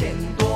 钱多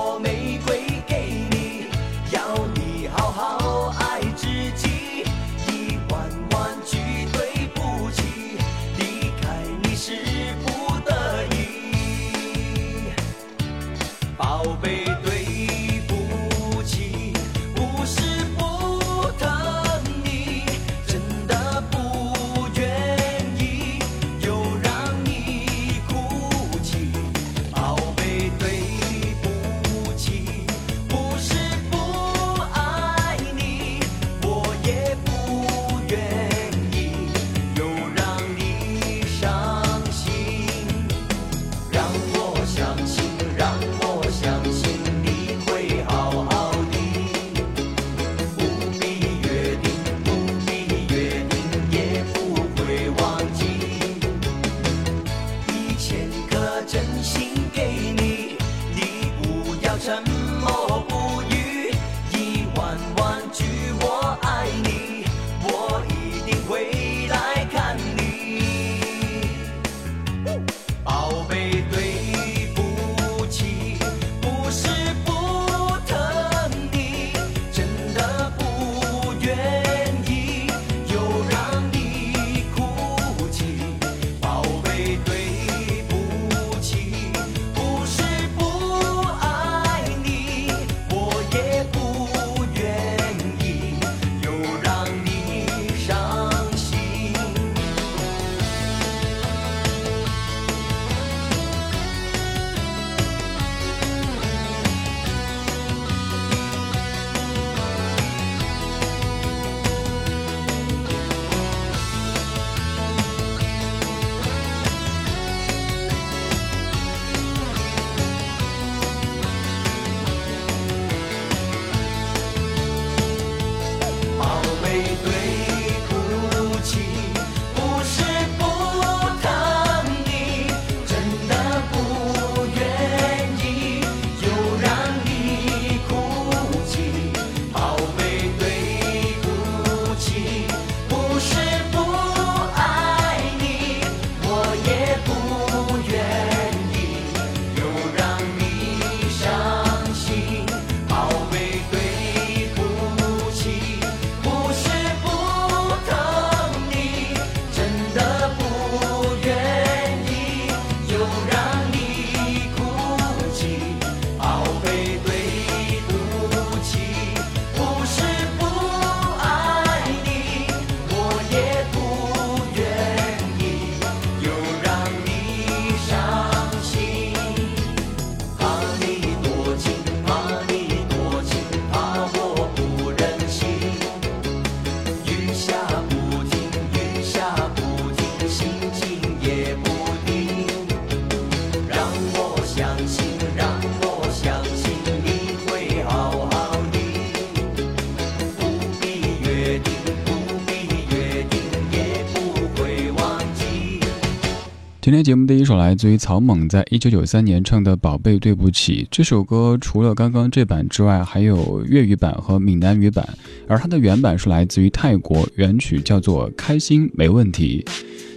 今天节目第一首来自于草蜢在一九九三年唱的《宝贝对不起》这首歌，除了刚刚这版之外，还有粤语版和闽南语版，而它的原版是来自于泰国，原曲叫做《开心没问题》。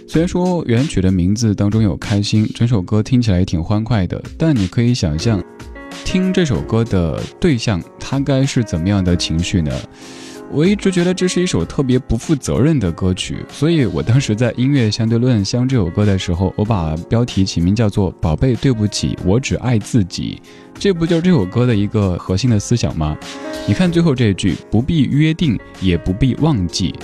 虽然说原曲的名字当中有“开心”，整首歌听起来也挺欢快的，但你可以想象，听这首歌的对象他该是怎么样的情绪呢？我一直觉得这是一首特别不负责任的歌曲，所以我当时在音乐相对论相这首歌的时候，我把标题起名叫做“宝贝，对不起，我只爱自己”，这不就是这首歌的一个核心的思想吗？你看最后这一句，不必约定，也不必忘记。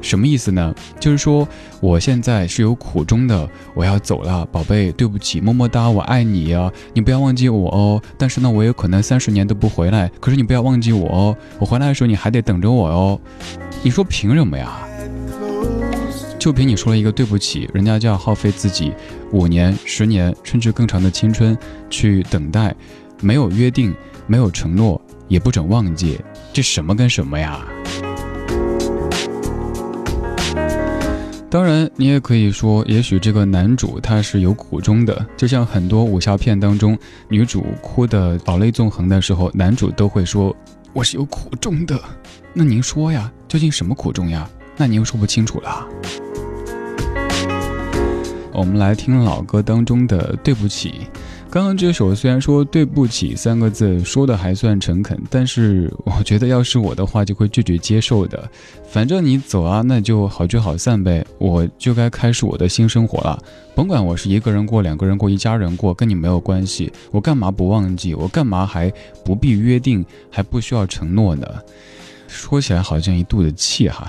什么意思呢？就是说我现在是有苦衷的，我要走了，宝贝，对不起，么么哒，我爱你呀，你不要忘记我哦。但是呢，我有可能三十年都不回来，可是你不要忘记我哦，我回来的时候你还得等着我哦。你说凭什么呀？就凭你说了一个对不起，人家就要耗费自己五年、十年甚至更长的青春去等待，没有约定，没有承诺，也不准忘记，这什么跟什么呀？当然，你也可以说，也许这个男主他是有苦衷的，就像很多武侠片当中，女主哭的老泪纵横的时候，男主都会说：“我是有苦衷的。”那您说呀，究竟什么苦衷呀？那您又说不清楚了。我们来听老歌当中的《对不起》，刚刚这首虽然说对不起三个字说的还算诚恳，但是我觉得要是我的话就会拒绝接受的。反正你走啊，那就好聚好散呗，我就该开始我的新生活了。甭管我是一个人过、两个人过、一家人过，跟你没有关系。我干嘛不忘记？我干嘛还不必约定？还不需要承诺呢？说起来好像一肚子气哈。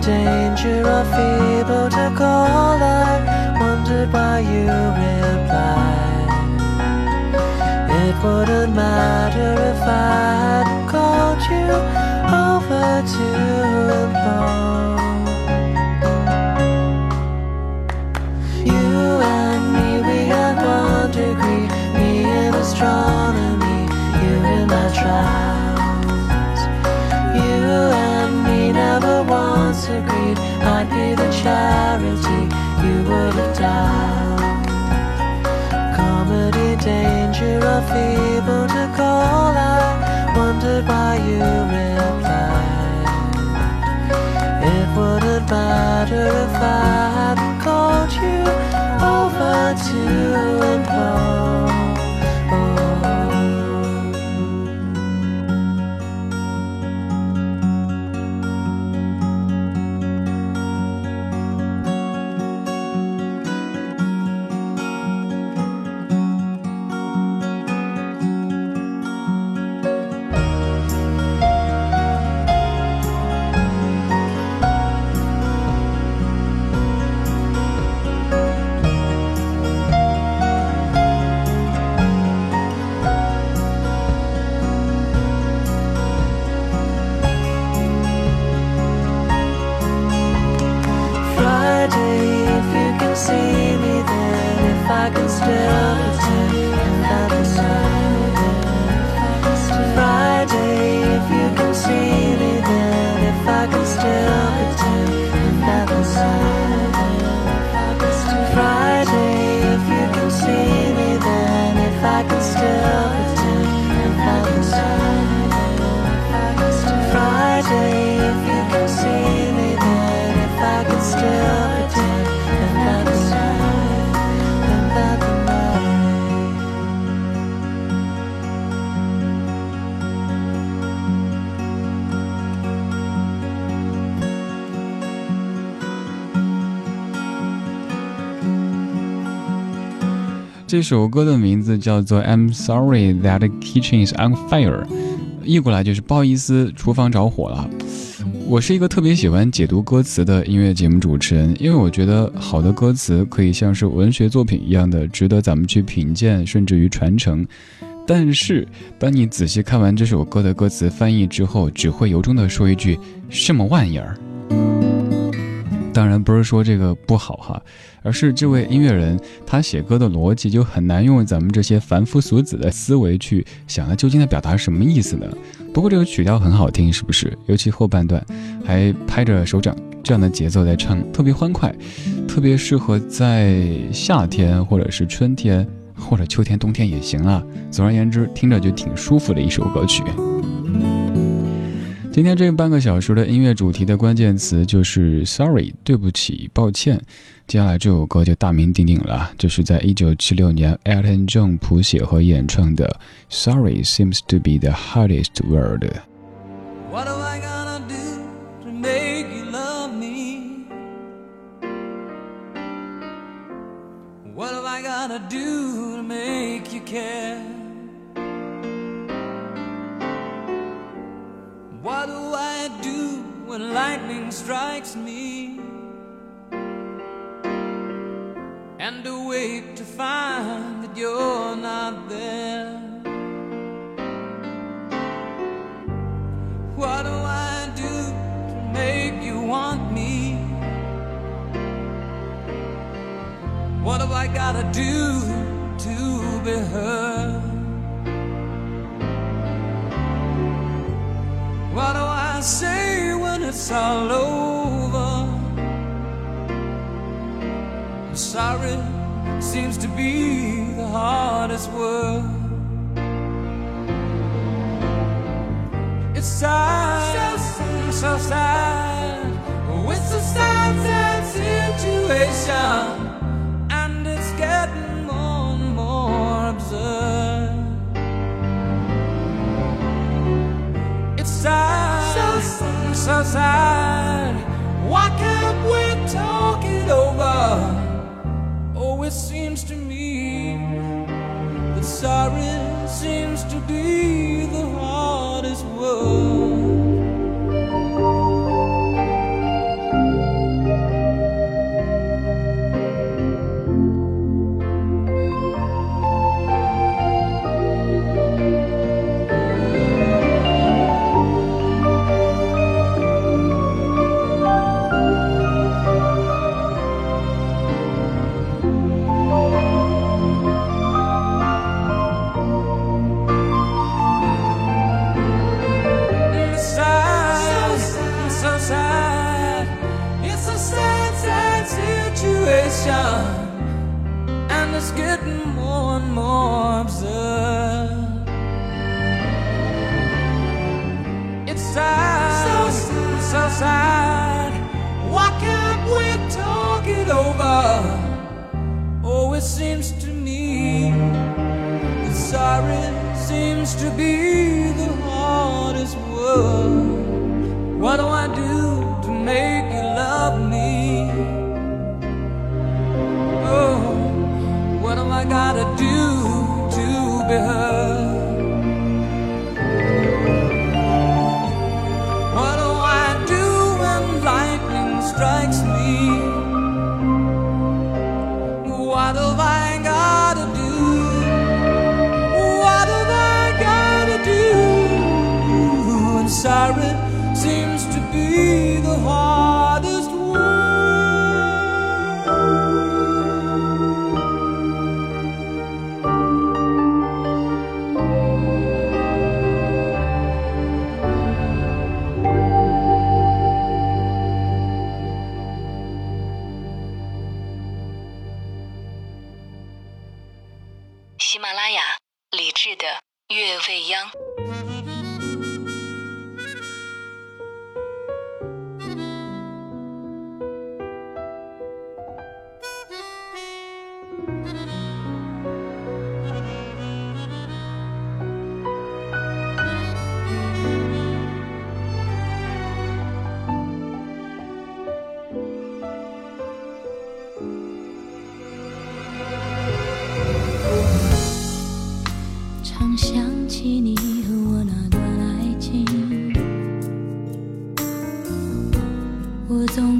danger or feeble to call, I wondered why you replied. It wouldn't matter if I hadn't called you over to implore. You would have died. Comedy, danger, or feeble to call, I wondered why you replied. It wouldn't matter if I 这首歌的名字叫做《I'm Sorry That Kitchen Is on Fire》，译过来就是不好意思，厨房着火了。我是一个特别喜欢解读歌词的音乐节目主持人，因为我觉得好的歌词可以像是文学作品一样的值得咱们去品鉴，甚至于传承。但是，当你仔细看完这首歌的歌词翻译之后，只会由衷的说一句：什么玩意儿？当然不是说这个不好哈，而是这位音乐人他写歌的逻辑就很难用咱们这些凡夫俗子的思维去想他究竟在表达什么意思呢？不过这个曲调很好听，是不是？尤其后半段还拍着手掌这样的节奏在唱，特别欢快，特别适合在夏天或者是春天或者秋天、冬天也行啊。总而言之，听着就挺舒服的一首歌曲。今天这半个小时的音乐主题的关键词就是 “sorry”，对不起，抱歉。接下来这首歌就大名鼎鼎了，就是在一九七六年 Elton John 谱写和演唱的 “Sorry Seems to Be the Hardest Word”。What do I do when lightning strikes me? And awake to find that you're not there. What do I do to make you want me? What have I gotta do to be heard? I say when it's all over. Sorry seems to be the hardest word. It's sad, so, so sad. It's a sad, sad situation, and it's getting more and more absurd. So. Why can't we talk it over? Oh, it seems to me that sorry seems love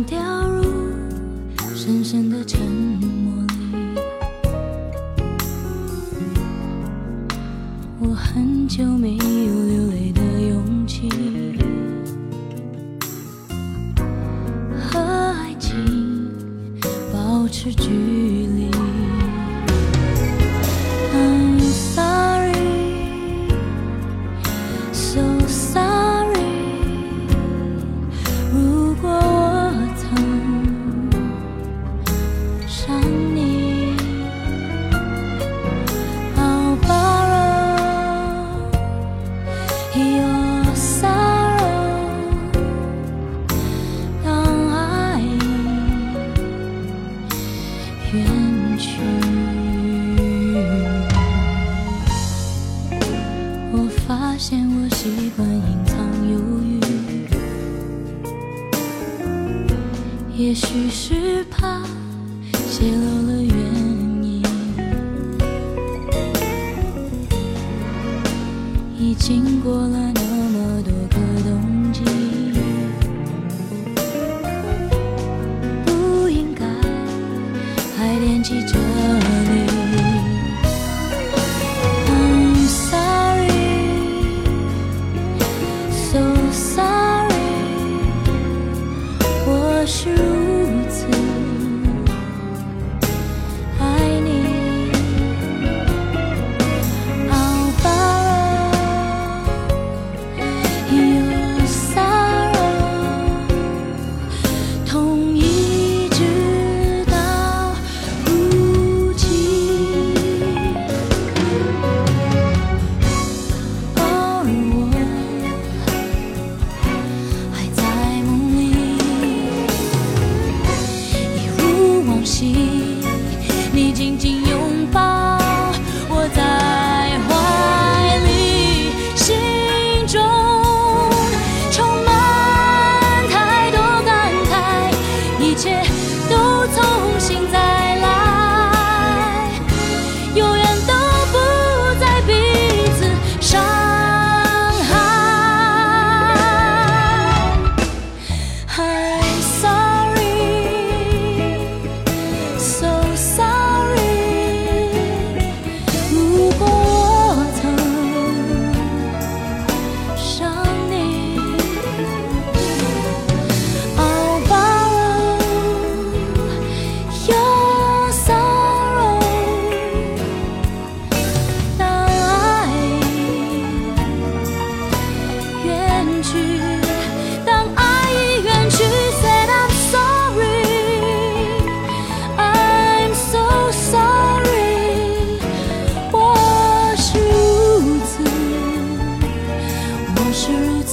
掉入深深的沉默里。我很久没有流泪的勇气，和爱情保持距离。远去。我发现我习惯隐藏犹豫，也许是怕泄露了原因。已经过了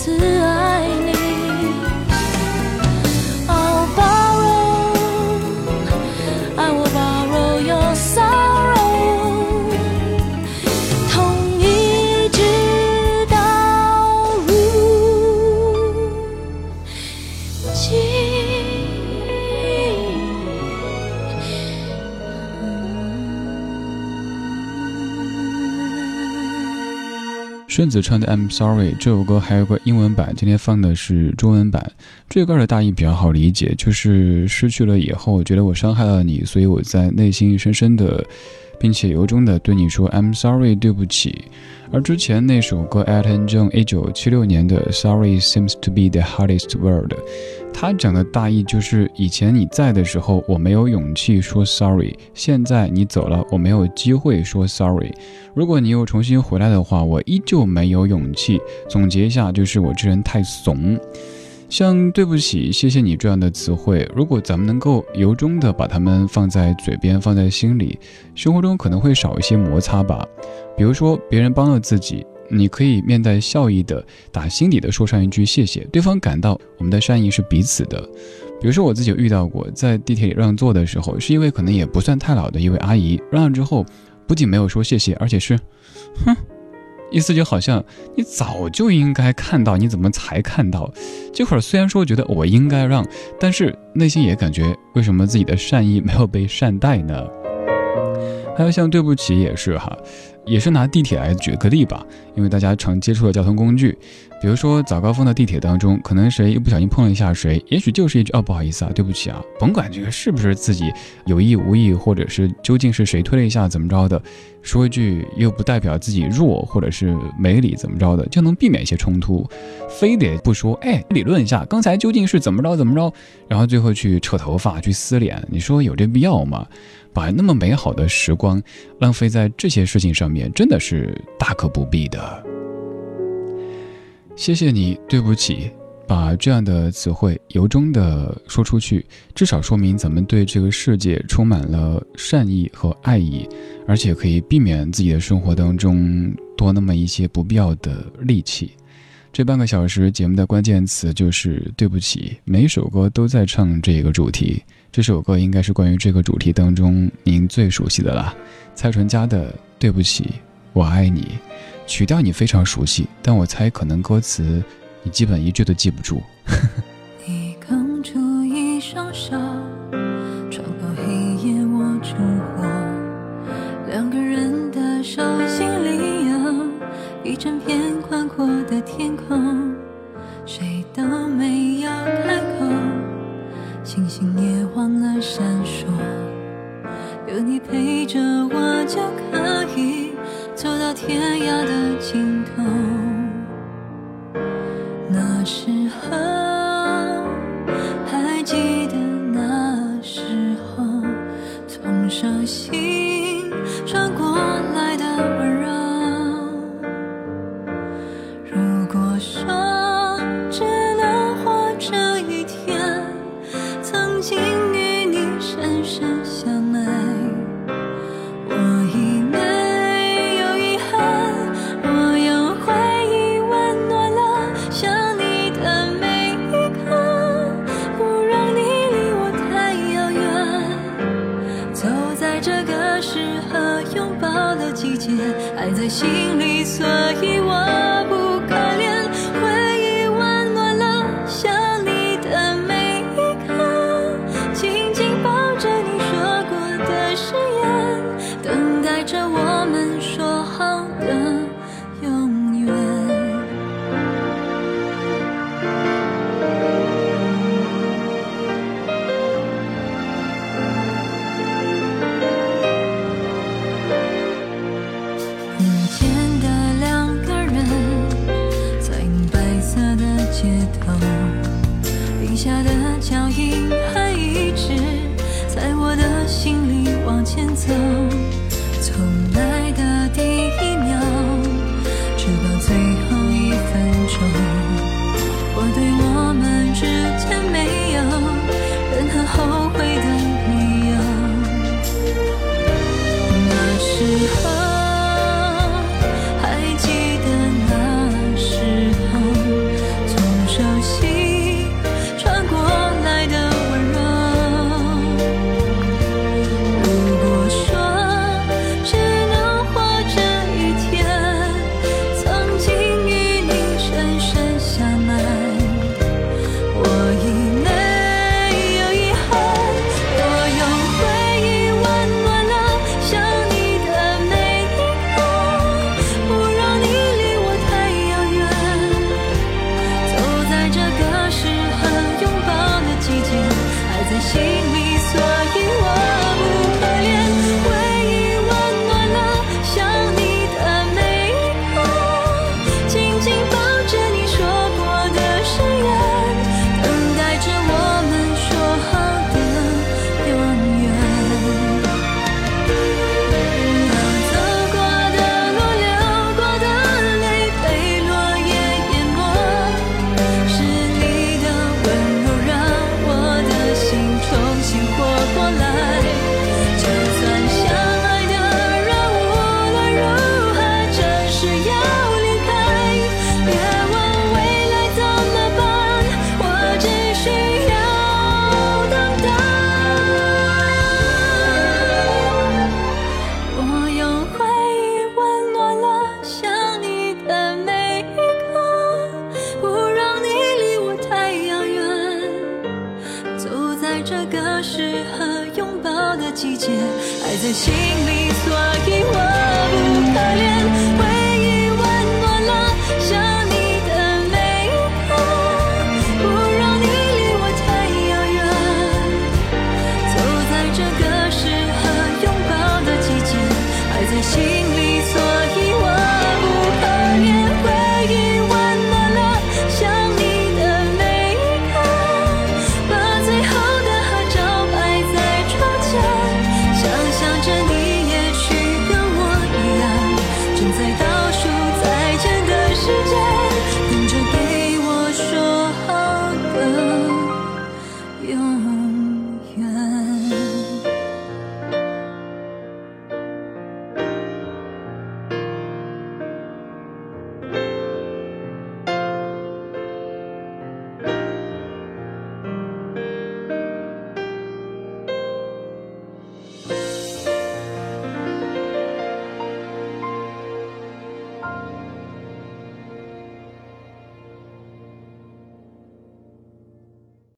此。子唱的《I'm Sorry》这首歌还有个英文版，今天放的是中文版。这歌的大意比较好理解，就是失去了以后，觉得我伤害了你，所以我在内心深深的。并且由衷的对你说 "I'm sorry，对不起。而之前那首歌 Elton John 一九七六年的 Sorry seems to be the hardest word，它讲的大意就是以前你在的时候我没有勇气说 sorry，现在你走了我没有机会说 sorry。如果你又重新回来的话，我依旧没有勇气。总结一下，就是我这人太怂。像对不起、谢谢你这样的词汇，如果咱们能够由衷的把它们放在嘴边、放在心里，生活中可能会少一些摩擦吧。比如说，别人帮了自己，你可以面带笑意的、打心底的说上一句谢谢，对方感到我们的善意是彼此的。比如说，我自己遇到过，在地铁里让座的时候，是一位可能也不算太老的一位阿姨，让了之后，不仅没有说谢谢，而且是，哼。意思就好像你早就应该看到，你怎么才看到？这会儿虽然说觉得我应该让，但是内心也感觉为什么自己的善意没有被善待呢？还有像对不起也是哈，也是拿地铁来举个例吧，因为大家常接触的交通工具。比如说早高峰的地铁当中，可能谁一不小心碰了一下谁，也许就是一句哦不好意思啊，对不起啊，甭管这个是不是自己有意无意，或者是究竟是谁推了一下怎么着的，说一句又不代表自己弱或者是没理怎么着的，就能避免一些冲突。非得不说，哎，理论一下刚才究竟是怎么着怎么着，然后最后去扯头发去撕脸，你说有这必要吗？把那么美好的时光浪费在这些事情上面，真的是大可不必的。谢谢你，对不起，把这样的词汇由衷的说出去，至少说明咱们对这个世界充满了善意和爱意，而且可以避免自己的生活当中多那么一些不必要的戾气。这半个小时节目的关键词就是对不起，每首歌都在唱这个主题，这首歌应该是关于这个主题当中您最熟悉的啦，蔡淳佳的对不起，我爱你。曲调你非常熟悉，但我猜可能歌词你基本一句都记不住。闪烁，有你陪着我就可以。走到天涯的尽头，这个适合拥抱的季节爱在心里所以我不